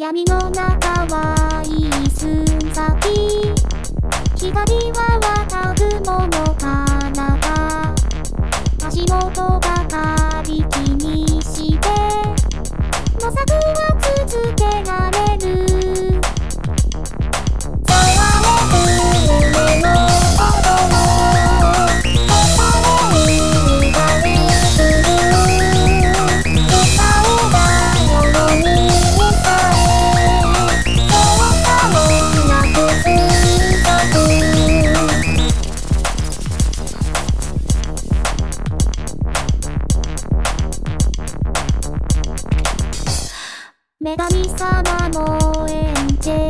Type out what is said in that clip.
闇の中は一寸先。光は女神様のエンジェル